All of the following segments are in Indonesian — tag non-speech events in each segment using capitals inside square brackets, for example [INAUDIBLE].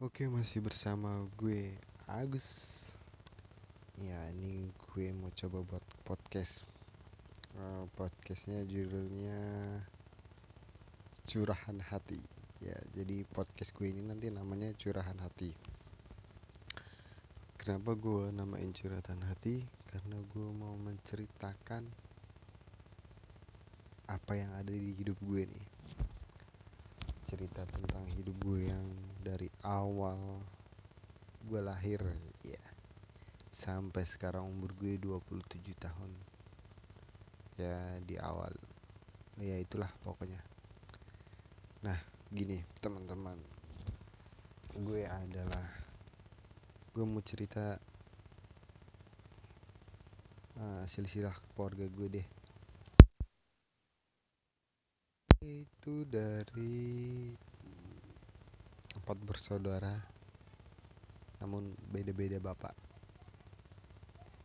Oke masih bersama gue Agus. Ya ini gue mau coba buat podcast. Uh, Podcastnya judulnya Curahan Hati. Ya jadi podcast gue ini nanti namanya Curahan Hati. Kenapa gue namain Curahan Hati? Karena gue mau menceritakan Apa yang ada di hidup gue nih. Cerita tentang hidup gue yang dari awal gue lahir ya. Sampai sekarang umur gue 27 tahun. Ya di awal. Ya itulah pokoknya. Nah gini teman-teman. Gue adalah gue mau cerita uh, silsilah keluarga gue deh. Itu dari empat bersaudara. Namun beda-beda bapak.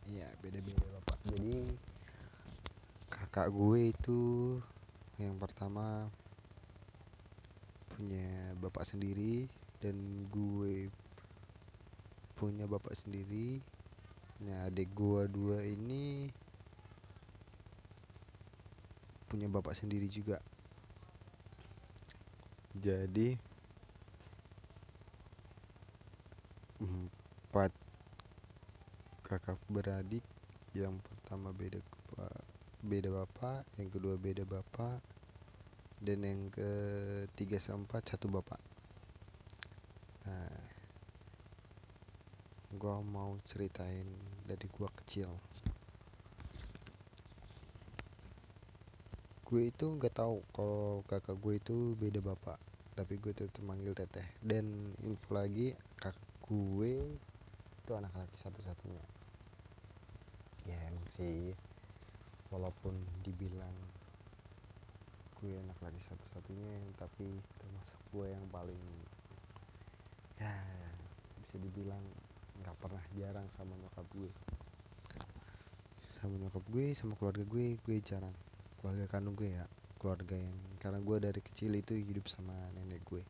Iya beda-beda bapak. Jadi kakak gue itu yang pertama punya bapak sendiri dan gue punya bapak sendiri. Nah adik gue dua ini punya bapak sendiri juga. Jadi kakak beradik yang pertama beda beda bapak yang kedua beda bapak dan yang ketiga sama satu bapak nah gua mau ceritain dari gua kecil. Gue itu nggak tahu kalau kakak gue itu beda bapak tapi gue tetap manggil teteh. Dan info lagi kakak gue itu anak laki satu-satunya emang sih. Walaupun dibilang gue anak laki satu-satunya tapi termasuk gue yang paling ya bisa dibilang nggak pernah jarang sama nyokap gue. Sama nyokap gue sama keluarga gue gue jarang. Keluarga kandung gue ya keluarga yang karena gue dari kecil itu hidup sama nenek gue.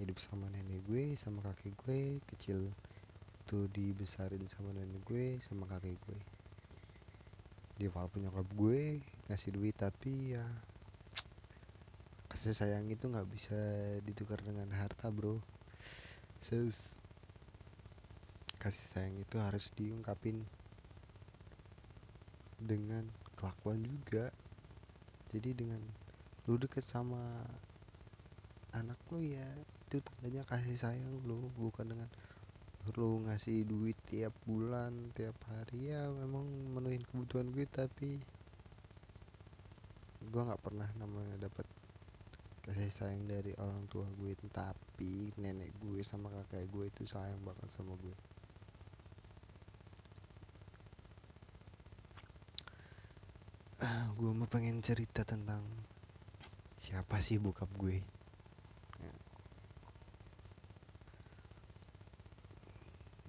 Hidup sama nenek gue sama kakek gue kecil itu dibesarin sama nenek gue sama kakek gue di walaupun nyokap gue ngasih duit tapi ya kasih sayang itu nggak bisa ditukar dengan harta bro Sus. kasih sayang itu harus diungkapin dengan kelakuan juga jadi dengan lu deket sama anak lu ya itu tandanya kasih sayang lu bukan dengan lu ngasih duit tiap bulan tiap hari ya memang menuhin kebutuhan gue tapi gue nggak pernah namanya dapat kasih sayang dari orang tua gue. Tapi nenek gue sama kakek gue itu sayang banget sama gue. Gue mau pengen cerita tentang siapa sih bokap gue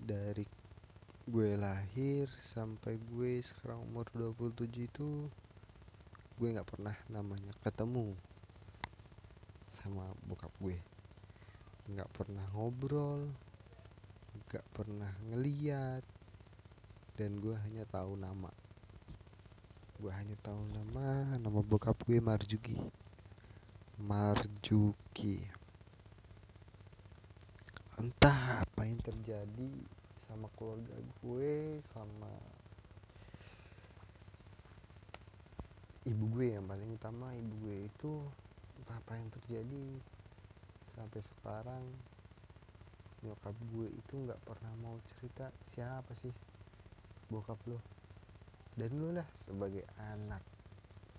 dari gue lahir sampai gue sekarang umur 27 itu gue nggak pernah namanya ketemu sama bokap gue. Nggak pernah ngobrol nggak pernah ngeliat dan gue hanya tahu nama. Gue hanya tahu nama nama bokap gue Marjuki. Marjuki. Entah apa yang terjadi sama keluarga gue sama ibu gue yang paling utama. Ibu gue itu apa yang terjadi sampai sekarang. Nyokap gue itu nggak pernah mau cerita siapa sih bokap lo. Dan lu lah sebagai anak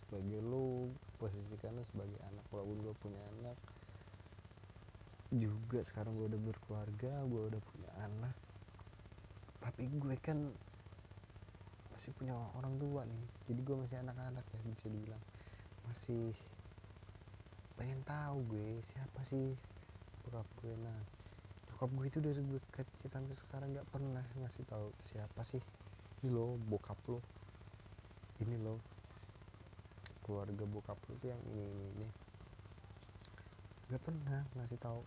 sebagai lu posisikan lu sebagai anak walaupun gue punya anak juga sekarang gue udah berkeluarga gue udah punya anak. Tapi gue kan masih punya orang tua nih. Jadi gue masih anak-anak ya bisa dibilang. Masih pengen tahu gue siapa sih bokap gue. Nah bokap gue itu dari gue kecil sampai sekarang nggak pernah ngasih tahu siapa sih. Ini lo bokap lo. Ini loh keluarga bokap lu tuh yang ini ini ini. Gak pernah ngasih tahu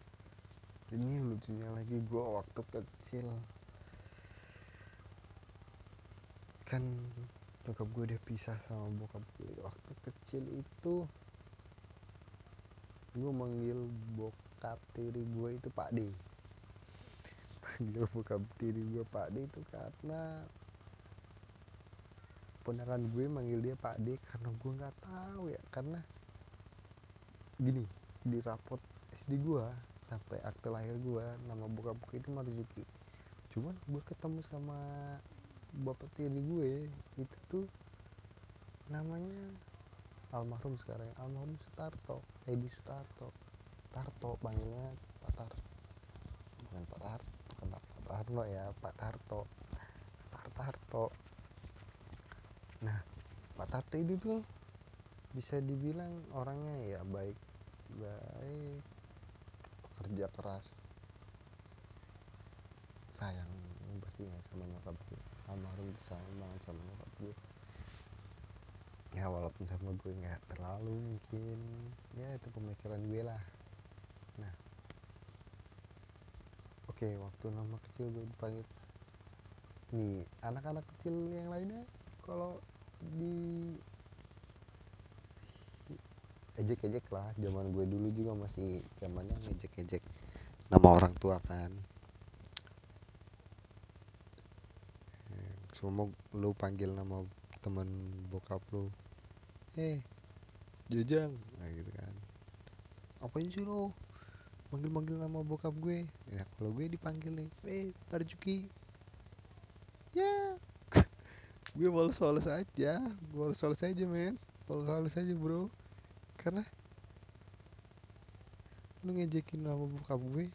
ini lucunya lagi gue waktu kecil. Kan nyokap gue udah pisah sama bokap gue waktu kecil itu gue manggil bokap tiri gue itu Pak D. Panggil bokap tiri gue Pak D itu karena ponakan gue manggil dia Pak D karena gue nggak tahu ya. Karena gini di rapot SD gue sampai akte lahir gue nama bokap gue itu Marzuki. Cuman gue ketemu sama bapak tiri gue itu tuh namanya almarhum sekarang almarhum Sutarto Edi Sutarto. Tarto panggilnya Pak Tarto. Bukan Pak Tarto bukan Pak Tarno ya Pak Tarto. Pak Tarto. Nah Pak Tarto itu tuh bisa dibilang orangnya ya baik baik pekerja keras. Sayang pastinya sama nyokap gue. Almarhum sayang banget sama nyokap gue. Ya walaupun sama gue nggak terlalu mungkin. Ya itu pemikiran gue lah. Nah. Oke waktu nama kecil gue dipanggil. Nih anak-anak kecil yang lainnya kalau di ejek-ejek lah zaman gue dulu juga masih zamannya ngejek-ejek nama orang tua kan. Semua lu panggil nama teman bokap lu eh jajang nah gitu kan. Apa sih lo manggil manggil nama bokap gue. Ya kalau gue dipanggil nih eh Parjuki ya [LAUGHS] gue bolos-bolos aja bolos-bolos aja men. Bolos-bolos aja bro karena lu ngejekin nama bokap gue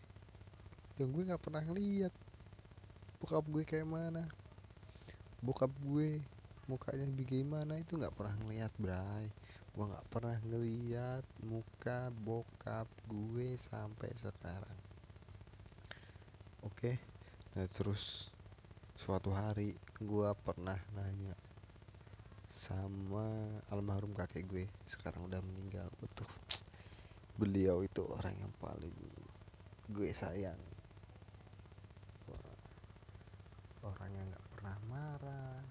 yang gue nggak pernah ngeliat. Bokap gue kayak mana? Bokap gue mukanya bagaimana itu nggak pernah ngeliat bray. Gue nggak pernah ngeliat muka bokap gue sampai sekarang. Oke nah terus suatu hari gue pernah nanya sama almarhum kakek gue sekarang udah meninggal. Utuh beliau itu orang yang paling gue sayang. Orang yang nggak pernah marah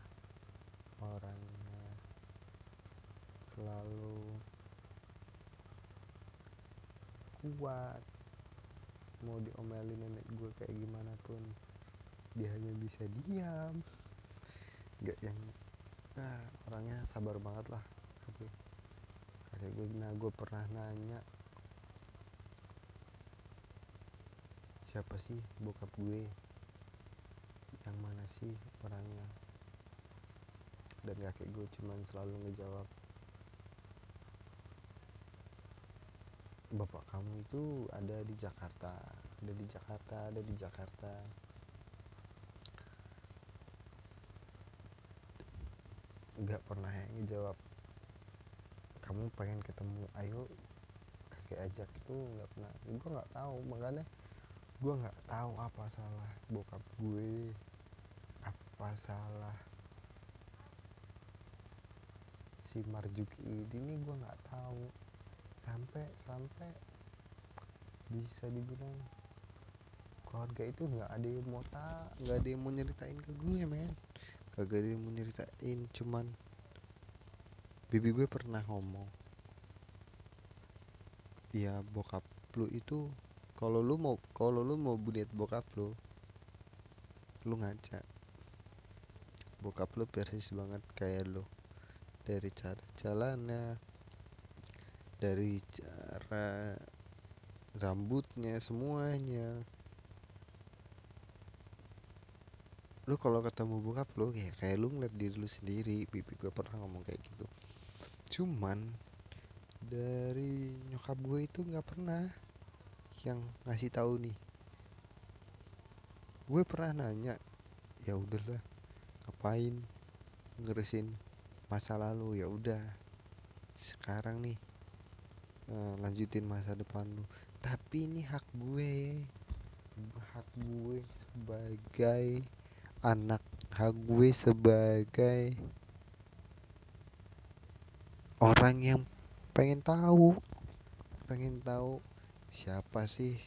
orangnya selalu kuat. Mau diomelin nenek gue kayak gimana pun dia hanya bisa diam. Nggak yang nah orangnya sabar banget lah. Tapi kakek gue nah gue pernah nanya siapa sih bokap gue? Yang mana sih orangnya? Dan kakek gue cuman selalu ngejawab bapak kamu itu ada di Jakarta ada di Jakarta ada di Jakarta nggak pernah yang ngejawab. Kamu pengen ketemu ayo kakek ajak. Itu nggak pernah. Gue nggak tahu makanya gue nggak tahu apa salah bokap gue apa salah si Marjuki ini gue nggak tahu. Sampai sampai bisa dibilang keluarga itu nggak ada yang mau tak nggak ada yang mau nyeritain ke gue men gak ada yang mau nyeritain cuman bibi gue pernah ngomong ya bokap lu itu kalau lu mau kalau lu mau buat bokap lu lu ngaca. Bokap lu persis banget kayak lu dari cara jalannya dari cara rambutnya semuanya lu kalau ketemu bokap lu ya kayak lu ngeliat diri lu sendiri bibi gue pernah ngomong kayak gitu. Cuman dari nyokap gue itu nggak pernah yang ngasih tahu nih. Gue pernah nanya ya udahlah ngapain ngeresin masa lalu? Ya udah sekarang nih eh, lanjutin masa depan lu. Tapi ini hak gue hak gue sebagai anak hak gue sebagai orang yang pengen tahu pengen tahu siapa sih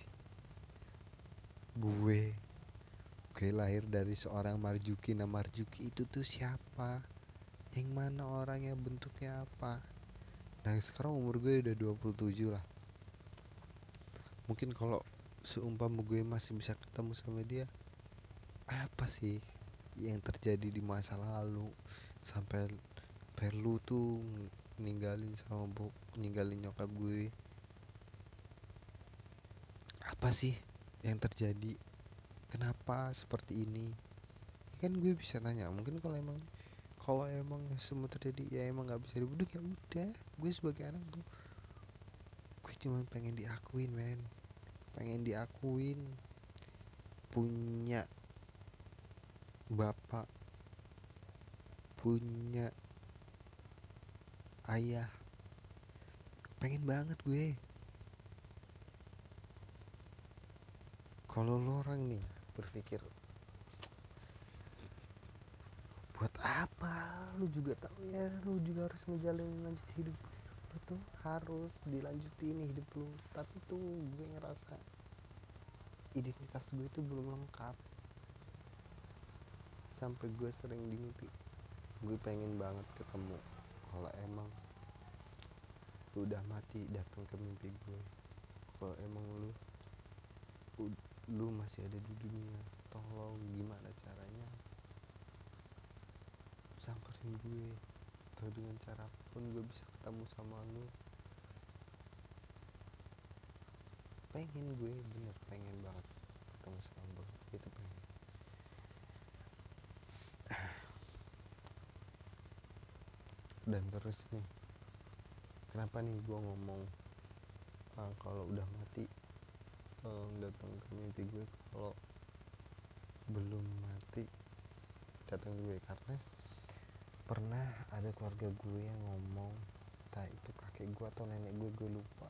gue. Gue lahir dari seorang Marjuki nah Marjuki itu tuh siapa? Yang mana orangnya bentuknya apa? Nah sekarang umur gue udah 27 lah. Mungkin kalau seumpama gue masih bisa ketemu sama dia apa sih yang terjadi di masa lalu? Sampai perlu tuh ninggalin sama bu ninggalin nyokap gue. Apa sih yang terjadi? Kenapa seperti ini? Ya kan gue bisa tanya mungkin kalau emang kalau emang semua terjadi ya emang nggak bisa dibunuh ya udah. Gue sebagai anak tuh gue cuma pengen diakuin men. Pengen diakuin punya bapak punya ayah. Pengen banget gue. Kalau lo orang nih berpikir buat apa lu juga tahu ya lu juga harus ngejalanin lanjut hidup lu tuh harus dilanjutin hidup lu tapi tuh gue ngerasa identitas gue itu belum lengkap sampai gue sering di mimpi gue pengen banget ketemu. Kalau emang lu udah mati datang ke mimpi gue kalau emang lu lu masih ada di dunia tolong gimana caranya? Samperin gue. Atau dengan cara pun gue bisa ketemu sama lu. Pengen gue bener pengen banget ketemu sama lu. Itu pengen dan terus nih kenapa nih gue ngomong ah, kalau udah mati tolong datang ke mimpi gue kalau belum mati datang ke gue karena pernah ada keluarga gue yang ngomong entah itu kakek gue atau nenek gue gue lupa.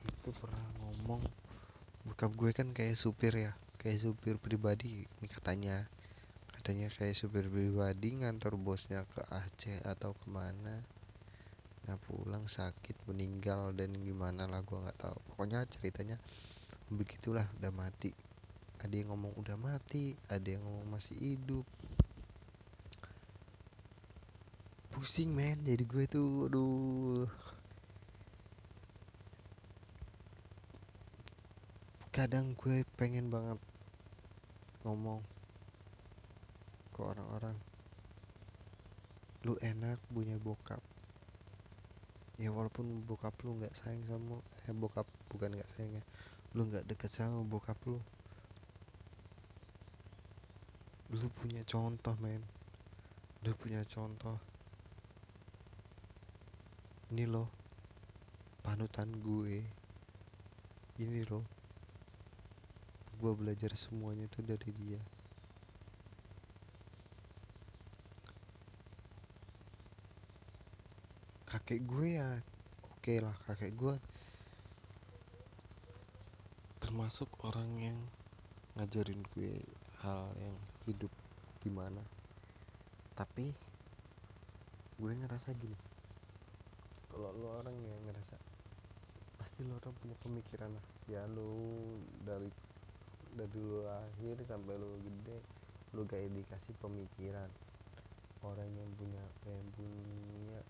Itu pernah ngomong bokap gue kan kayak supir ya kayak supir pribadi ini katanya katanya kayak supir pribadi ngantor bosnya ke Aceh atau ke mana. Nah pulang sakit meninggal dan gimana lah gue nggak tahu. Pokoknya ceritanya begitulah udah mati. Ada yang ngomong udah mati ada yang ngomong masih hidup. Pusing men jadi gue tuh aduh. Kadang gue pengen banget ngomong ke orang-orang. Lu enak punya bokap. Ya walaupun bokap lu nggak sayang sama eh bokap bukan nggak sayang ya. Lu nggak deket sama bokap lu. Lu punya contoh men. Lu punya contoh. Ini loh panutan gue. Ini loh. Gue belajar semuanya itu dari dia kakek gue ya oke okay lah kakek gue. Termasuk orang yang ngajarin gue hal yang hidup gimana. Tapi gue ngerasa gini kalau lo orang yang ngerasa pasti lo orang punya pemikiran lah. Ya lo dari dari lo lahir sampai lo gede lo gak dikasih pemikiran. Orang yang punya yang punya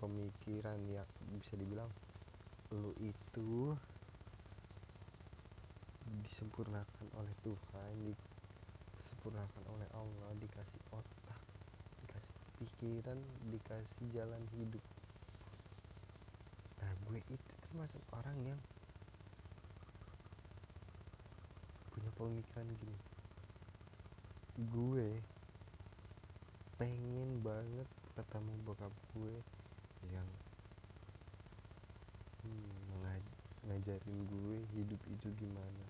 pemikiran yang bisa dibilang lu itu disempurnakan oleh Tuhan disempurnakan oleh Allah dikasih otak dikasih pikiran dikasih jalan hidup. Nah gue itu termasuk orang yang punya pemikiran gini. Gue pengen banget ketemu bokap gue yang hmm, ngajarin gue hidup itu gimana.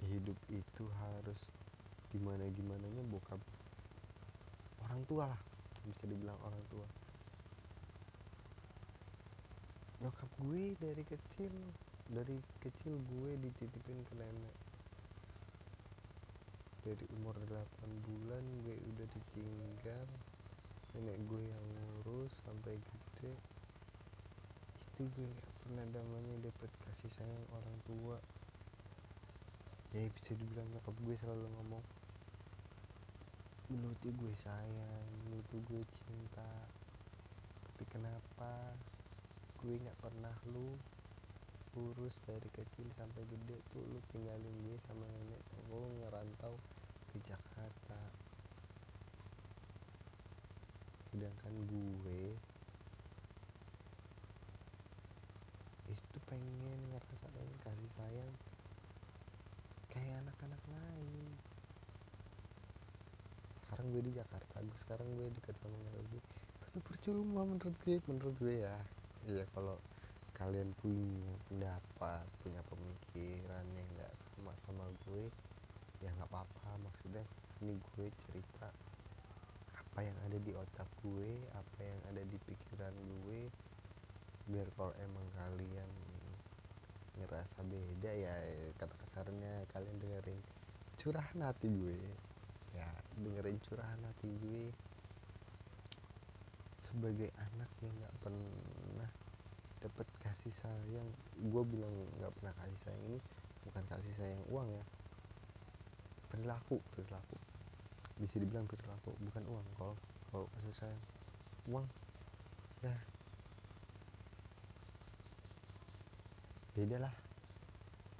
Hidup itu harus gimana gimananya bokap orang tua lah bisa dibilang orang tua. Nyokap gue dari kecil dari kecil gue dititipin ke nenek dari umur 8 bulan gue udah ditinggal nenek gue yang ngurus sampai gede. Itu gue gak pernah namanya dapet kasih sayang orang tua. Ya bisa dibilang nyokap gue selalu ngomong lu tuh gue sayang lu tuh gue cinta tapi kenapa gue gak pernah lu urus dari kecil sampai gede tuh lu tinggalin gue sama nenek. Lu ngerantau ke Jakarta. Sedangkan gue itu pengen ngerasain kasih sayang kayak anak-anak lain. Sekarang gue di Jakarta gue sekarang gue dekat sama gue. Tapi percuma menurut gue menurut gue ya. Iya kalau kalian punya pendapat punya pemikiran yang nggak sama sama gue ya nggak apa-apa. Maksudnya ini gue cerita apa yang ada di otak gue apa yang ada di pikiran gue biar kalau emang kalian ngerasa beda ya kata kasarnya kalian dengerin curahan hati gue. Ya dengerin curahan hati gue sebagai anak yang nggak pernah dapet kasih sayang. Gue bilang nggak pernah kasih sayang ini bukan kasih sayang uang ya. Perilaku perilaku. Bisa dibilang perilaku bukan uang. Kalau kalau kasih sayang uang ya. Beda lah.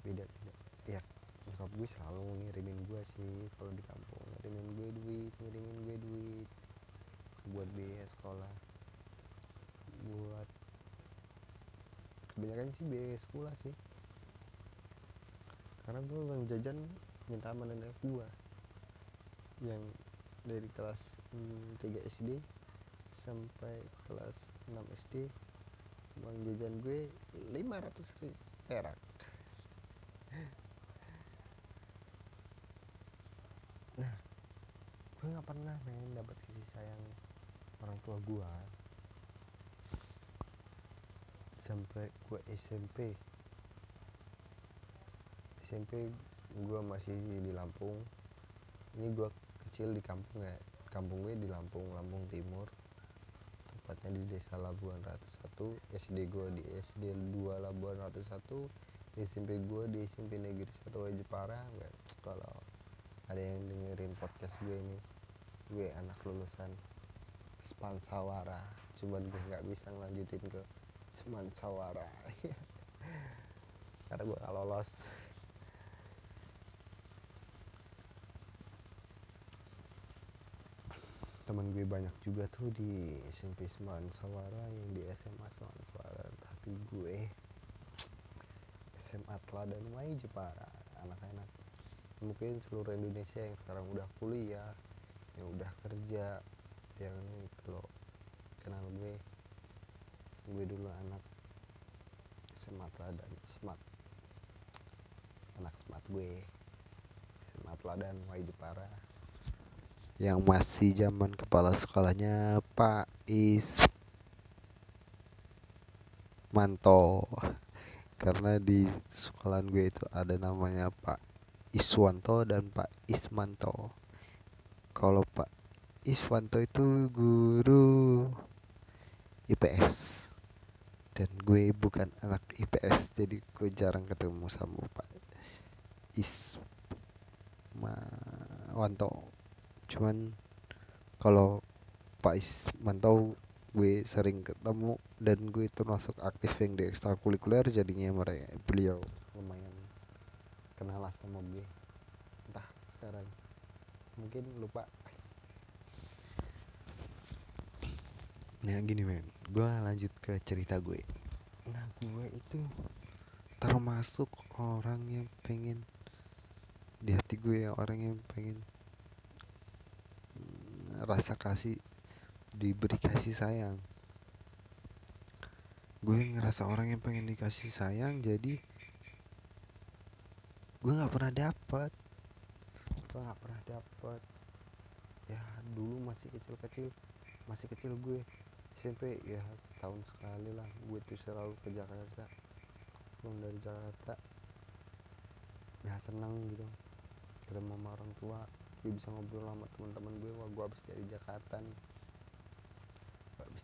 Beda beda. Ya nyokap gue selalu ngirimin gue sih. Kalau di kampung ngirimin gue duit ngirimin gue duit. Buat biaya sekolah. Buat kebanyakan sih biaya sekolah sih. Karena gue bang jajan minta sama nenek gue yang dari kelas 3 SD sampai kelas 6 SD uang jajan gue 500 ribu perak nah gue nggak pernah men dapat kasih sayang orang tua gue sampai gue SMP SMP gue masih di Lampung. Ini gue kecil di kampung ya. Kampung gue di Lampung Lampung Timur. Tepatnya di desa Labuan Ratu 1 SD gue di SD 2 Labuan Ratu 1 SMP gue di SMP Negeri 1 Jepara kalau ada yang dengerin podcast gue ini. Gue anak lulusan Spansawara cuman gue nggak bisa ngelanjutin ke Semansawara karena gue gak lolos. Teman gue banyak juga tuh di SMP Semansawara yang di SMA Semansawara tapi gue SMA Teladan Wai Jepara anak-anak. Mungkin seluruh Indonesia yang sekarang udah kuliah yang udah kerja yang kalau kenal gue gue dulu anak SMA Teladan smart anak smart gue SMA Teladan Wai Jepara yang masih zaman kepala sekolahnya Pak Ismanto karena di sekolahan gue itu ada namanya Pak Iswanto dan Pak Ismanto. Kalau Pak Iswanto itu guru IPS dan gue bukan anak IPS jadi gue jarang ketemu sama Pak Ismanto cuman kalau Pak Ismanto gue sering ketemu dan gue termasuk aktif yang di ekstrakurikuler jadinya mereka beliau lumayan kenal lah sama gue. Entah sekarang mungkin lupa nah gini men. Gue lanjut ke cerita gue. Nah gue itu termasuk orang yang pengen di hati gue ya orang yang pengen rasa kasih diberi kasih sayang. Gue ngerasa orang yang pengen dikasih sayang jadi gue nggak pernah dapat gue nggak pernah dapat ya dulu masih kecil-kecil masih kecil gue SMP ya setahun sekali lah gue tuh selalu ke Jakarta. Pulang dari Jakarta ya seneng gitu. Ketemu sama orang tua gue bisa ngobrol sama teman-teman gue wah gue habis dari Jakarta nih.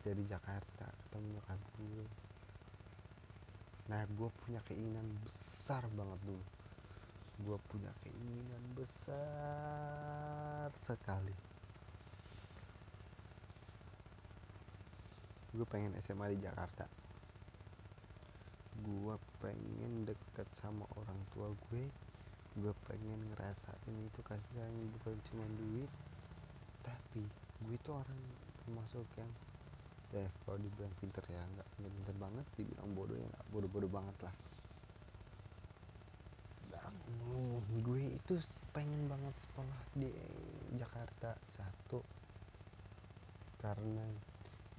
Dari Jakarta ketemu nyokap gue. Nah gue punya keinginan besar banget dulu. Gue punya keinginan besar sekali gue pengen SMA di Jakarta. Gue pengen deket sama orang tua gue. Gue pengen ngerasain itu kasih sayang bukan cuma duit. Tapi gue itu orang termasuk yang ya kalau dibilang pinter ya nggak pinter banget dibilang bodoh ya nggak bodoh-bodoh banget lah. Gue itu pengen banget sekolah di Jakarta satu. Karena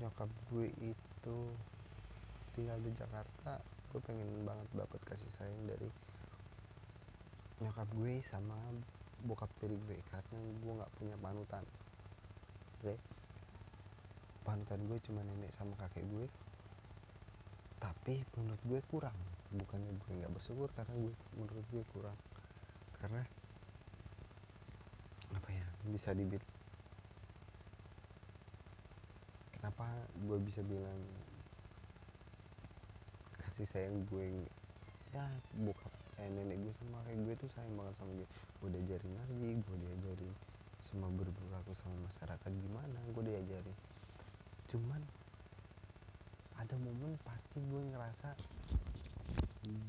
nyokap gue itu tinggal di Jakarta gue pengen banget dapat kasih sayang dari nyokap gue sama bokap tiri gue karena gue nggak punya panutan. Oke panutan gue cuma nenek sama kakek gue tapi menurut gue kurang. Bukannya gue nggak bersyukur karena gue menurut gue kurang. Karena apa ya bisa dibilang kenapa gue bisa bilang kasih sayang gue ya bokap eh nenek gue sama kakek gue tuh sayang banget sama gue gue diajarin ngaji gue diajarin semua berperilaku sama masyarakat gimana gue diajarin. Cuman ada momen pasti gue ngerasa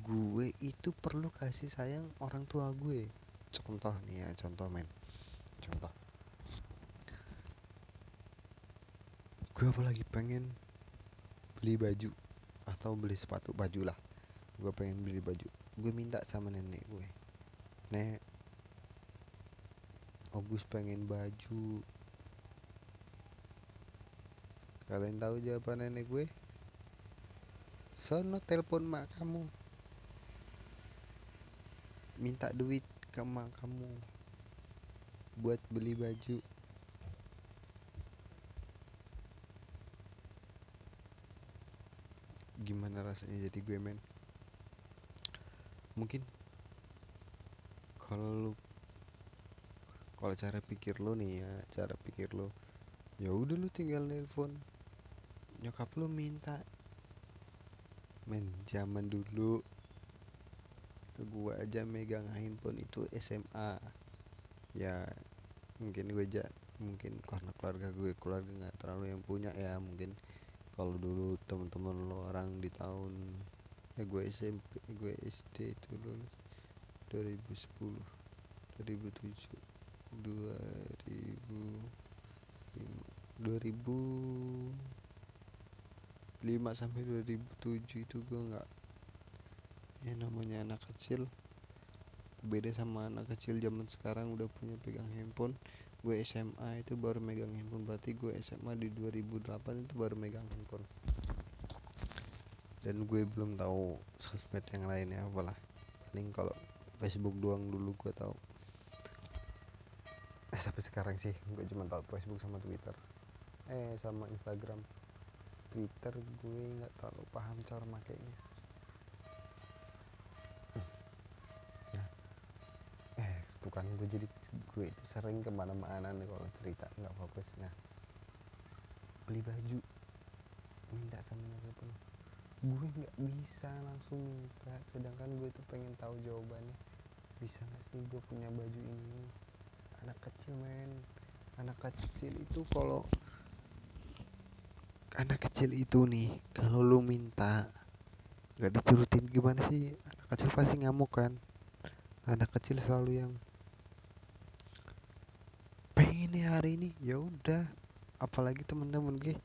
gue itu perlu kasih sayang orang tua gue. Contoh nih ya contoh men. Contoh gue apalagi pengen beli baju atau beli sepatu baju lah. Gue pengen beli baju. Gue minta sama nenek gue nek Agus pengen baju. Kalian tahu jawaban nenek gue? Sono telepon mak kamu. Minta duit ke mak kamu. Buat beli baju gimana rasanya jadi gue men? Mungkin kalau kalau cara pikir lo nih ya cara pikir lo ya udah lu tinggal nelpon. Nyokap lu minta. Men zaman dulu gua aja megang handphone itu SMA ya mungkin gue aja mungkin karena keluarga gue keluarga nggak terlalu yang punya ya mungkin kalau dulu teman-teman lo orang di tahun ya gue SMP gue SD itu lulus 2010 2007 2005 2005 sampai 2007 itu gue nggak ya namanya anak kecil beda sama anak kecil zaman sekarang udah punya pegang handphone gue SMA itu baru megang handphone berarti gue SMA di 2008 itu baru megang handphone. Dan gue belum tahu sosmed yang lainnya apalah. Paling kalau Facebook doang dulu gue tahu. Eh, sampai sekarang sih gue cuma tahu Facebook sama Twitter. Eh sama Instagram. Twitter gue nggak terlalu paham cara makainya. Tuh kan gue jadi gue itu sering ke mana-mana nih kalau cerita nggak fokus nah. Beli baju minta sama nyokap lo gue nggak bisa langsung minta sedangkan gue tuh pengen tahu jawabannya. Bisa nggak sih gue punya baju ini? Anak kecil men. Anak kecil itu kalau anak kecil itu nih kalau lu minta nggak diturutin gimana sih? Anak kecil pasti ngamuk kan? Anak kecil selalu yang nih hari ini? Ya udah apalagi temen-temen gue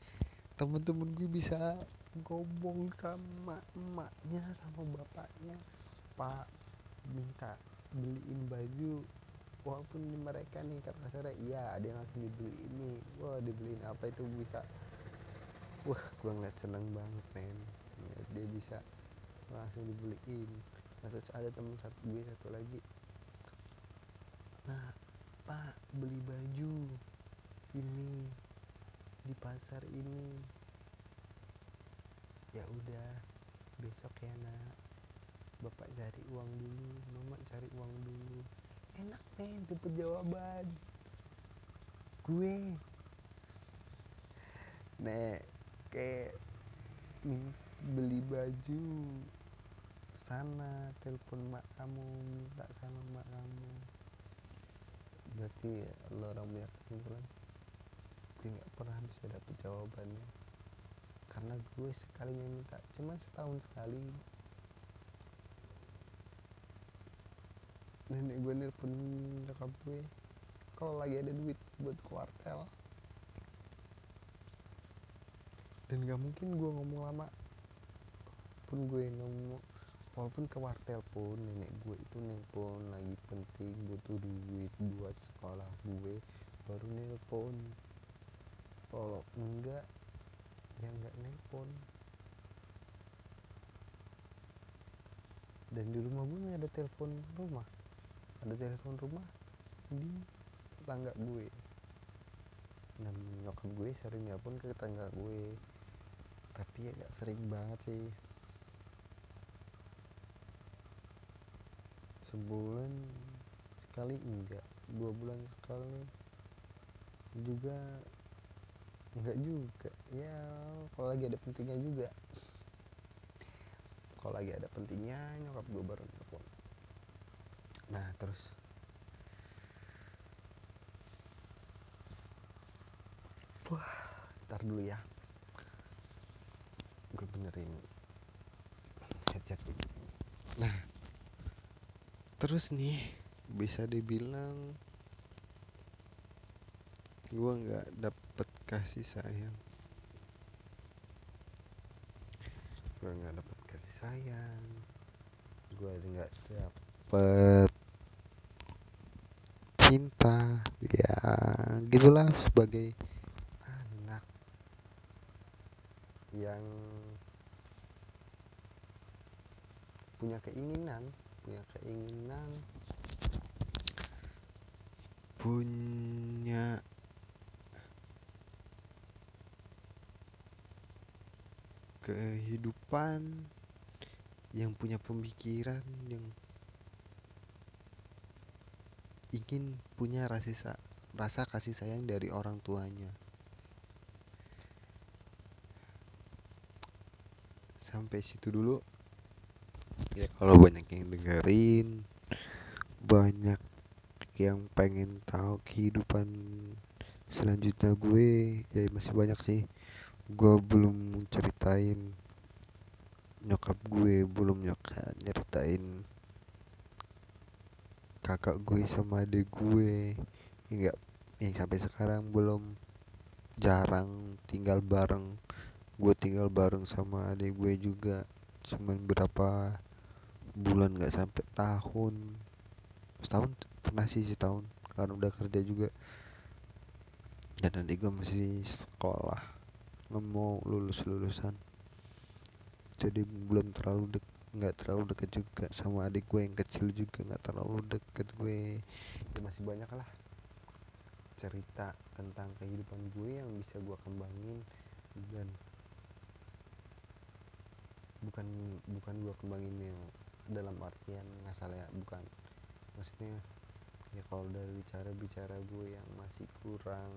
temen-temen gue bisa ngomong sama emaknya sama bapaknya. Pak minta beliin baju. Walaupun mereka nih kata kasarnya iya ada yang langsung dibeli ini wah dibeliin apa itu bisa? Wah gue ngeliat seneng banget men. Ngeliat dia bisa langsung dibeliin. Nah terus ada temen satu gue satu lagi. Nah pak beli baju ini di pasar ini. Ya udah besok ya nak. Bapak cari uang dulu mama cari uang dulu. Enak men dapet jawaban. Gue. Nek kayak beli baju sana telepon mak kamu minta sama mak kamu berarti lo orang punya kesimpulan? Gue nggak pernah bisa dapet jawabannya. Karena gue sekalinya minta cuma setahun sekali. Nenek gue nelpon nyokap gue kalau lagi ada duit buat kuartel? Dan gak mungkin gue ngomong lama. Pun gue ngomong walaupun ke wartel pun nenek gue itu nelpon lagi penting butuh duit buat sekolah gue baru nelpon. Kalau enggak ya enggak nelpon. Dan di rumah gue nggak ada telepon rumah. Ada telepon rumah di tetangga gue. Dan nyokap gue sering pun ke tetangga gue. Tapi ya gak sering banget sih sebulan sekali? Enggak. Dua bulan sekali. Juga enggak juga. Ya kalau lagi ada pentingnya juga. Kalau lagi ada pentingnya nyokap gue baru telepon nah terus. Wah ntar dulu ya. Gue benerin headset nah terus nih bisa dibilang gue nggak dapet kasih sayang. Gue nggak dapet kasih sayang. Gue nggak dapet cinta ya gitulah sebagai anak yang punya keinginan punya keinginan punya kehidupan yang punya pemikiran yang ingin punya rasa rasa kasih sayang dari orang tuanya. Sampai situ dulu ya kalau banyak yang dengerin banyak yang pengen tahu kehidupan selanjutnya gue ya masih banyak sih. Gue belum ceritain nyokap gue belum nyokap nyeritain kakak gue sama adik gue. Hingga yang sampai sekarang belum. Jarang tinggal bareng. Gue tinggal bareng sama adik gue juga. Cuman berapa bulan nggak sampai tahun setahun pernah sih setahun karena udah kerja juga. Dan adik gue masih sekolah mau lulus lulusan jadi belum terlalu dek nggak terlalu deket juga sama adik gue yang kecil juga nggak terlalu deket gue. Ya masih banyak lah cerita tentang kehidupan gue yang bisa gue kembangin dan bukan bukan gue kembangin yang dalam artian ngasal ya bukan. Maksudnya ya kalau dari bicara bicara gue yang masih kurang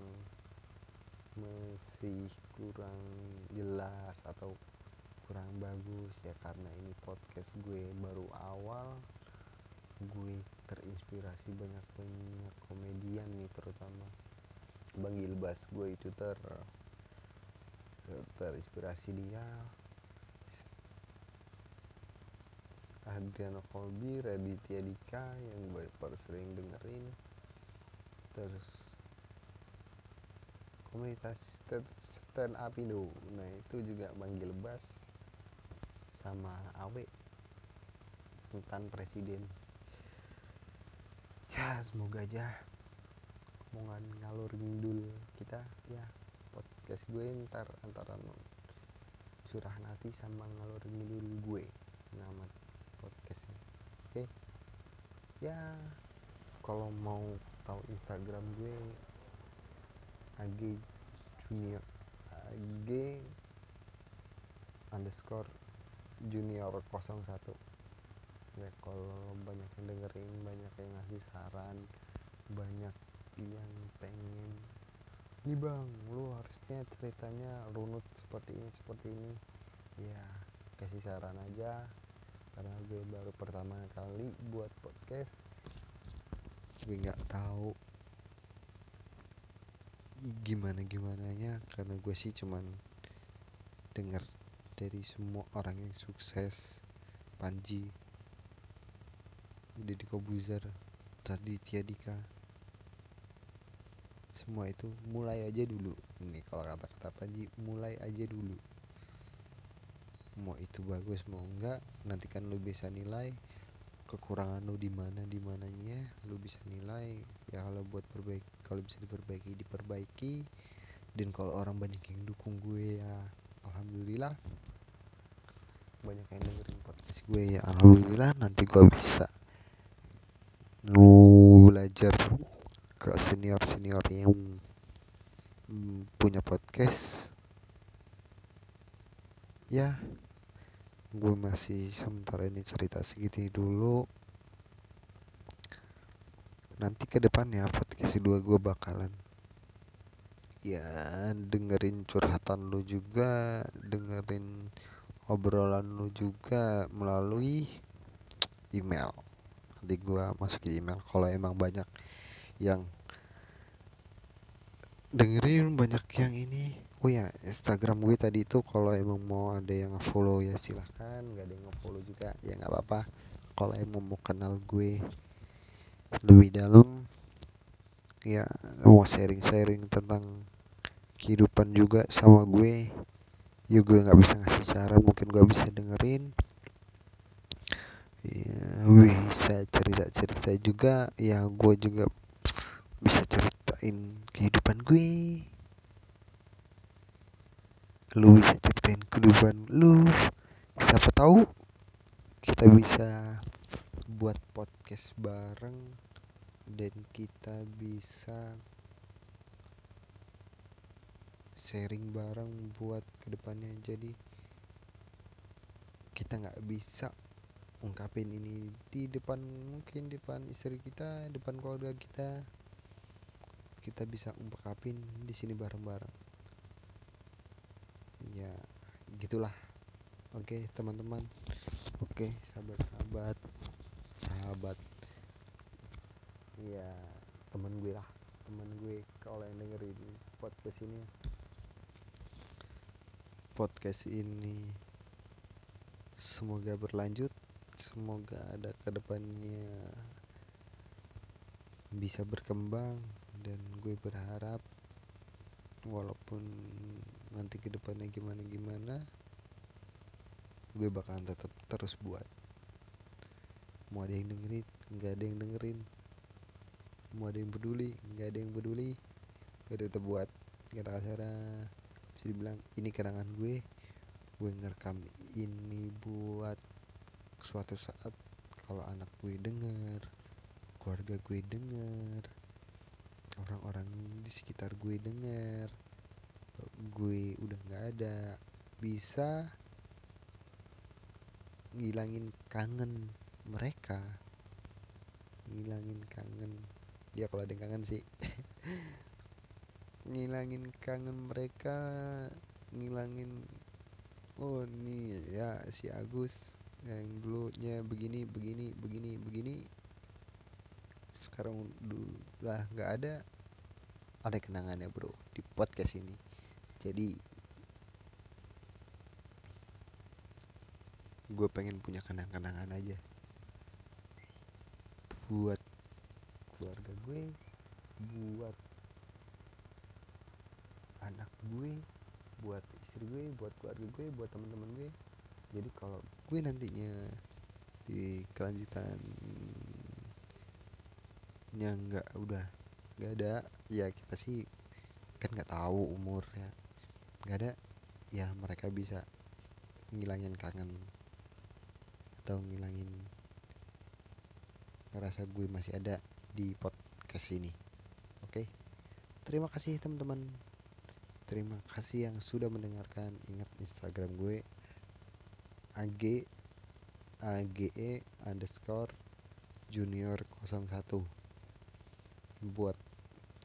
masih kurang jelas atau kurang bagus ya karena ini podcast gue baru awal gue terinspirasi banyak banyak komedian nih terutama Bang Gilbas gue itu ter terinspirasi dia Adriano Kolbi, Raditya Dika yang gue sering dengerin. Terus komunitas stand up Indo. Nah itu juga manggil bas sama Awe tentang presiden. Ya semoga aja omongan ngalur ngidul kita. Ya podcast gue ntar antara surah nanti sama ngalur ngidul gue. Nama podcastnya oke. Ya kalau mau tahu Instagram gue ag junior ag underscore junior 01 ya kalau banyak yang dengerin banyak yang ngasih saran banyak yang pengen nih bang lu harusnya ceritanya runut seperti ini seperti ini. Ya kasih saran aja karena gue baru pertama kali buat podcast. Gue nggak tahu gimana gimananya karena gue sih cuman denger dari semua orang yang sukses. Panji Deddy Kobuzer Raditya Dika. Semua itu mulai aja dulu. Ini kalau kata-kata Panji mulai aja dulu. Mau itu bagus mau enggak nanti kan lu bisa nilai kekurangan lu di mana di mananya. Lu bisa nilai ya kalau buat perbaiki kalau bisa diperbaiki diperbaiki. Dan kalau orang banyak yang dukung gue ya alhamdulillah. Banyak yang dengerin podcast gue ya alhamdulillah. Nanti gue bisa lu belajar ke senior senior yang punya podcast. Ya gue masih sementara ini cerita segitu dulu. Nanti ke depannya podcast dua gue bakalan. Ya dengerin curhatan lu juga dengerin obrolan lu juga melalui email. Nanti gue masukin email kalau emang banyak yang dengerin banyak yang ini oh ya Instagram gue tadi itu kalau emang mau ada yang follow ya silahkan nggak ada yang follow juga ya nggak apa-apa. Kalau emang mau kenal gue lebih dalam ya mau sharing-sharing tentang kehidupan juga sama gue ya gue nggak bisa ngasih cara mungkin gue bisa dengerin. Ya bisa cerita-cerita juga ya gue juga bisa ceritain kehidupan gue lu bisa ceritain kehidupan lu. Siapa tahu kita bisa buat podcast bareng dan kita bisa sharing bareng buat ke depannya. Jadi kita nggak bisa ungkapin ini di depan mungkin depan istri kita depan keluarga kita. Kita bisa ungkapin di sini bareng-bareng ya gitulah. Oke teman-teman. Oke sahabat-sahabat. Sahabat. Ya teman gue lah. Teman gue kalau yang dengerin podcast ini. Podcast ini semoga berlanjut. Semoga ada ke depannya bisa berkembang. Dan gue berharap walaupun nanti ke depannya gimana gimana gue bakalan tetap terus buat. Mau ada yang dengerin nggak ada yang dengerin. Mau ada yang peduli nggak ada yang peduli gue tetap buat. Kata kasara bisa dibilang ini kenangan gue. Gue ngerekam ini buat suatu saat kalau anak gue denger keluarga gue denger orang-orang di sekitar gue denger gue udah nggak ada bisa ngilangin kangen mereka. Ngilangin kangen dia kalau ada yang kangen sih. [LAUGHS] Ngilangin kangen mereka ngilangin oh nih ya si Agus yang dulunya begini begini begini begini. Sekarang udah nggak ada. Ada kenangannya bro di podcast ini jadi gue pengen punya kenang-kenangan aja. Buat keluarga gue buat anak gue buat istri gue buat keluarga gue buat teman-teman gue. Jadi kalau gue nantinya di kelanjutan yang nggak udah nggak ada ya kita sih kan nggak tahu umurnya nggak ada ya mereka bisa ngilangin kangen atau ngilangin ngerasa gue masih ada di podcast ini. Oke? Terima kasih teman-teman. Terima kasih yang sudah mendengarkan. Ingat instagram gue ag age underscore junior 01 buat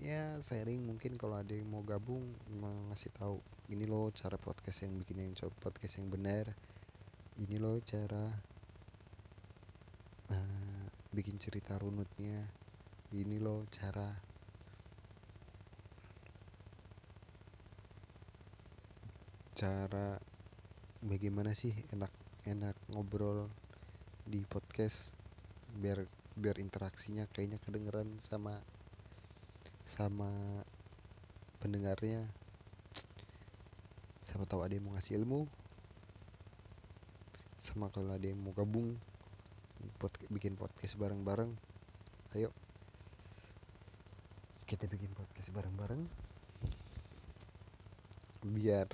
ya sharing mungkin kalau ada yang mau gabung ngasih tahu ini loh cara podcast yang bikin yang podcast yang benar. Ini loh cara uh, bikin cerita runutnya. Ini loh cara. Cara bagaimana sih enak enak ngobrol di podcast biar biar interaksinya kayaknya kedengeran sama sama pendengarnya. Siapa tahu ada yang mau ngasih ilmu. Sama kalau ada yang mau gabung pod, bikin podcast bareng-bareng. Ayo. Kita bikin podcast bareng-bareng. Biar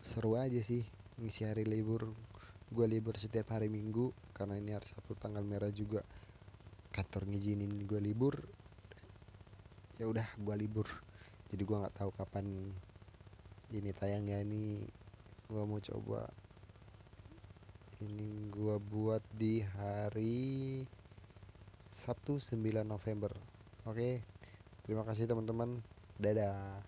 seru aja sih ngisi hari libur. Gue libur setiap hari minggu karena ini hari Sabtu tanggal merah juga. Kantor ngizinin gue libur ya udah gue libur. Jadi gue nggak tahu kapan ini tayangnya ini gue mau coba. Ini gue buat di hari Sabtu 9 November. Oke terima kasih teman-teman. Dadah